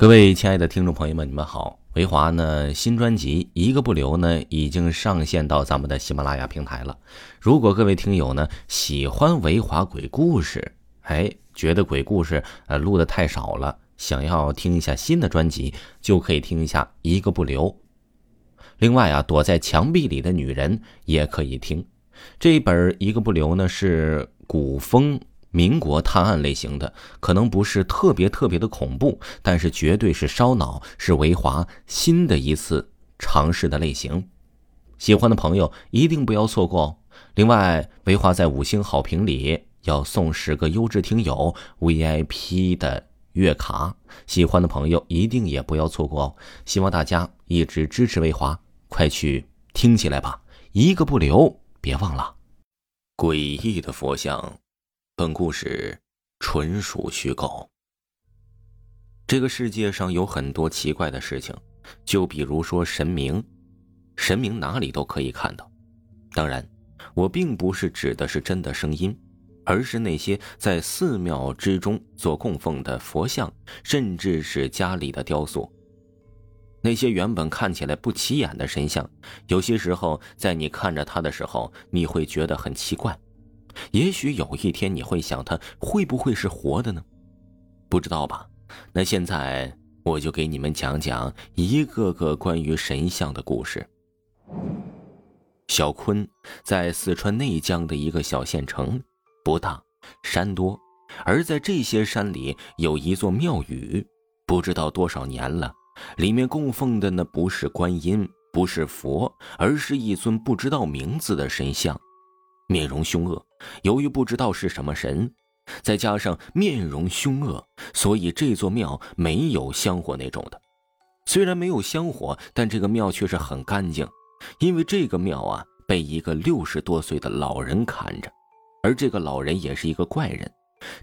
各位亲爱的听众朋友们，你们好！维华呢新专辑《一个不留》呢已经上线到咱们的喜马拉雅平台了。如果各位听友呢喜欢维华鬼故事，哎，觉得鬼故事呃录的太少了，想要听一下新的专辑，就可以听一下《一个不留》。另外啊，躲在墙壁里的女人也可以听。这一本《一个不留》呢是古风。民国探案类型的可能不是特别特别的恐怖，但是绝对是烧脑，是维华新的一次尝试的类型。喜欢的朋友一定不要错过哦。另外，维华在五星好评里要送十个优质听友 VIP 的月卡，喜欢的朋友一定也不要错过哦。希望大家一直支持维华，快去听起来吧，一个不留，别忘了。诡异的佛像。本故事纯属虚构。这个世界上有很多奇怪的事情，就比如说神明，神明哪里都可以看到。当然，我并不是指的是真的声音，而是那些在寺庙之中所供奉的佛像，甚至是家里的雕塑。那些原本看起来不起眼的神像，有些时候在你看着它的时候，你会觉得很奇怪。也许有一天你会想，他会不会是活的呢？不知道吧？那现在我就给你们讲讲一个个关于神像的故事。小坤在四川内江的一个小县城，不大，山多，而在这些山里有一座庙宇，不知道多少年了，里面供奉的呢不是观音，不是佛，而是一尊不知道名字的神像。面容凶恶，由于不知道是什么神，再加上面容凶恶，所以这座庙没有香火那种的。虽然没有香火，但这个庙却是很干净，因为这个庙啊被一个六十多岁的老人看着，而这个老人也是一个怪人。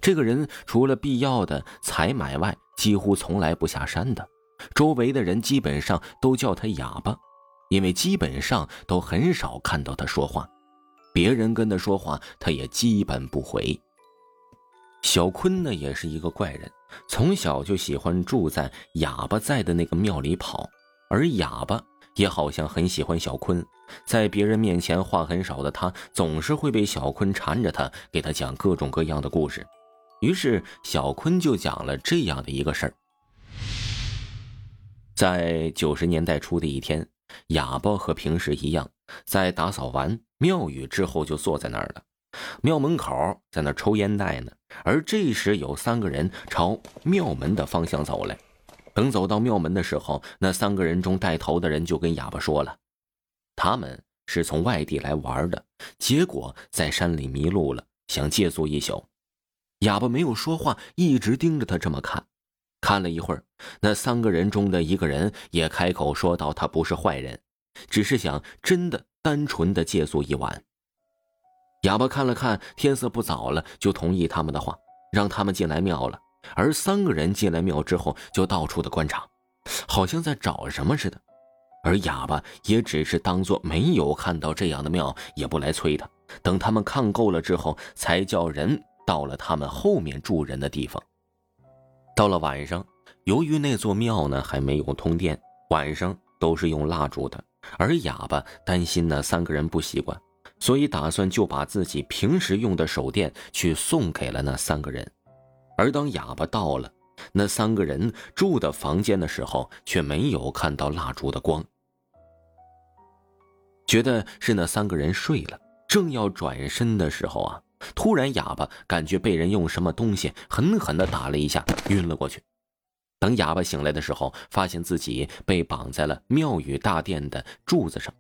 这个人除了必要的采买外，几乎从来不下山的。周围的人基本上都叫他哑巴，因为基本上都很少看到他说话。别人跟他说话，他也基本不回。小坤呢，也是一个怪人，从小就喜欢住在哑巴在的那个庙里跑，而哑巴也好像很喜欢小坤。在别人面前话很少的他，总是会被小坤缠着他，给他讲各种各样的故事。于是小坤就讲了这样的一个事儿：在九十年代初的一天，哑巴和平时一样，在打扫完。庙宇之后就坐在那儿了，庙门口在那抽烟袋呢。而这时有三个人朝庙门的方向走来。等走到庙门的时候，那三个人中带头的人就跟哑巴说了，他们是从外地来玩的，结果在山里迷路了，想借宿一宿。哑巴没有说话，一直盯着他这么看。看了一会儿，那三个人中的一个人也开口说道：“他不是坏人，只是想真的。”单纯的借宿一晚。哑巴看了看天色不早了，就同意他们的话，让他们进来庙了。而三个人进来庙之后，就到处的观察，好像在找什么似的。而哑巴也只是当做没有看到这样的庙，也不来催他。等他们看够了之后，才叫人到了他们后面住人的地方。到了晚上，由于那座庙呢还没有通电，晚上都是用蜡烛的。而哑巴担心那三个人不习惯，所以打算就把自己平时用的手电去送给了那三个人。而当哑巴到了那三个人住的房间的时候，却没有看到蜡烛的光，觉得是那三个人睡了。正要转身的时候啊，突然哑巴感觉被人用什么东西狠狠的打了一下，晕了过去。等哑巴醒来的时候，发现自己被绑在了庙宇大殿的柱子上，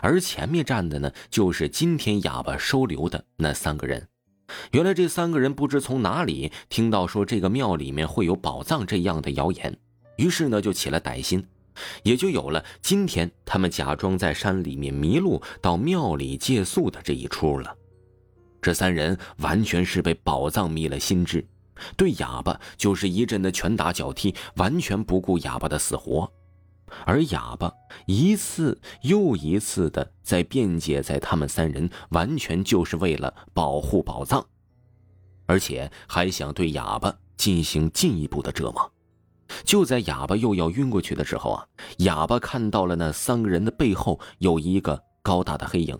而前面站的呢，就是今天哑巴收留的那三个人。原来这三个人不知从哪里听到说这个庙里面会有宝藏这样的谣言，于是呢就起了歹心，也就有了今天他们假装在山里面迷路到庙里借宿的这一出了。这三人完全是被宝藏迷了心智。对哑巴就是一阵的拳打脚踢，完全不顾哑巴的死活，而哑巴一次又一次的在辩解，在他们三人完全就是为了保护宝藏，而且还想对哑巴进行进一步的折磨。就在哑巴又要晕过去的时候啊，哑巴看到了那三个人的背后有一个高大的黑影，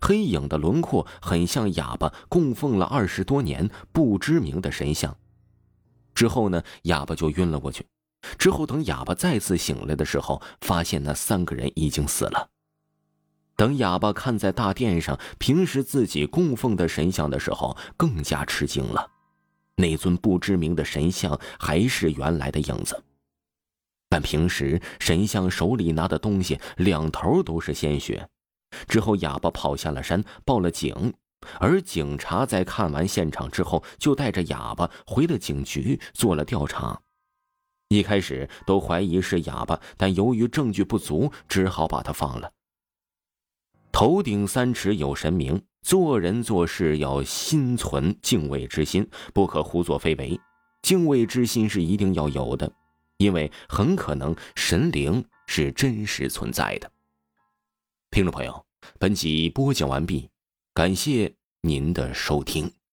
黑影的轮廓很像哑巴供奉了二十多年不知名的神像。之后呢，哑巴就晕了过去。之后等哑巴再次醒来的时候，发现那三个人已经死了。等哑巴看在大殿上平时自己供奉的神像的时候，更加吃惊了。那尊不知名的神像还是原来的影子，但平时神像手里拿的东西两头都是鲜血。之后，哑巴跑下了山，报了警，而警察在看完现场之后，就带着哑巴回了警局做了调查。一开始都怀疑是哑巴，但由于证据不足，只好把他放了。头顶三尺有神明。做人做事要心存敬畏之心，不可胡作非为。敬畏之心是一定要有的，因为很可能神灵是真实存在的。听众朋友，本集播讲完毕，感谢您的收听。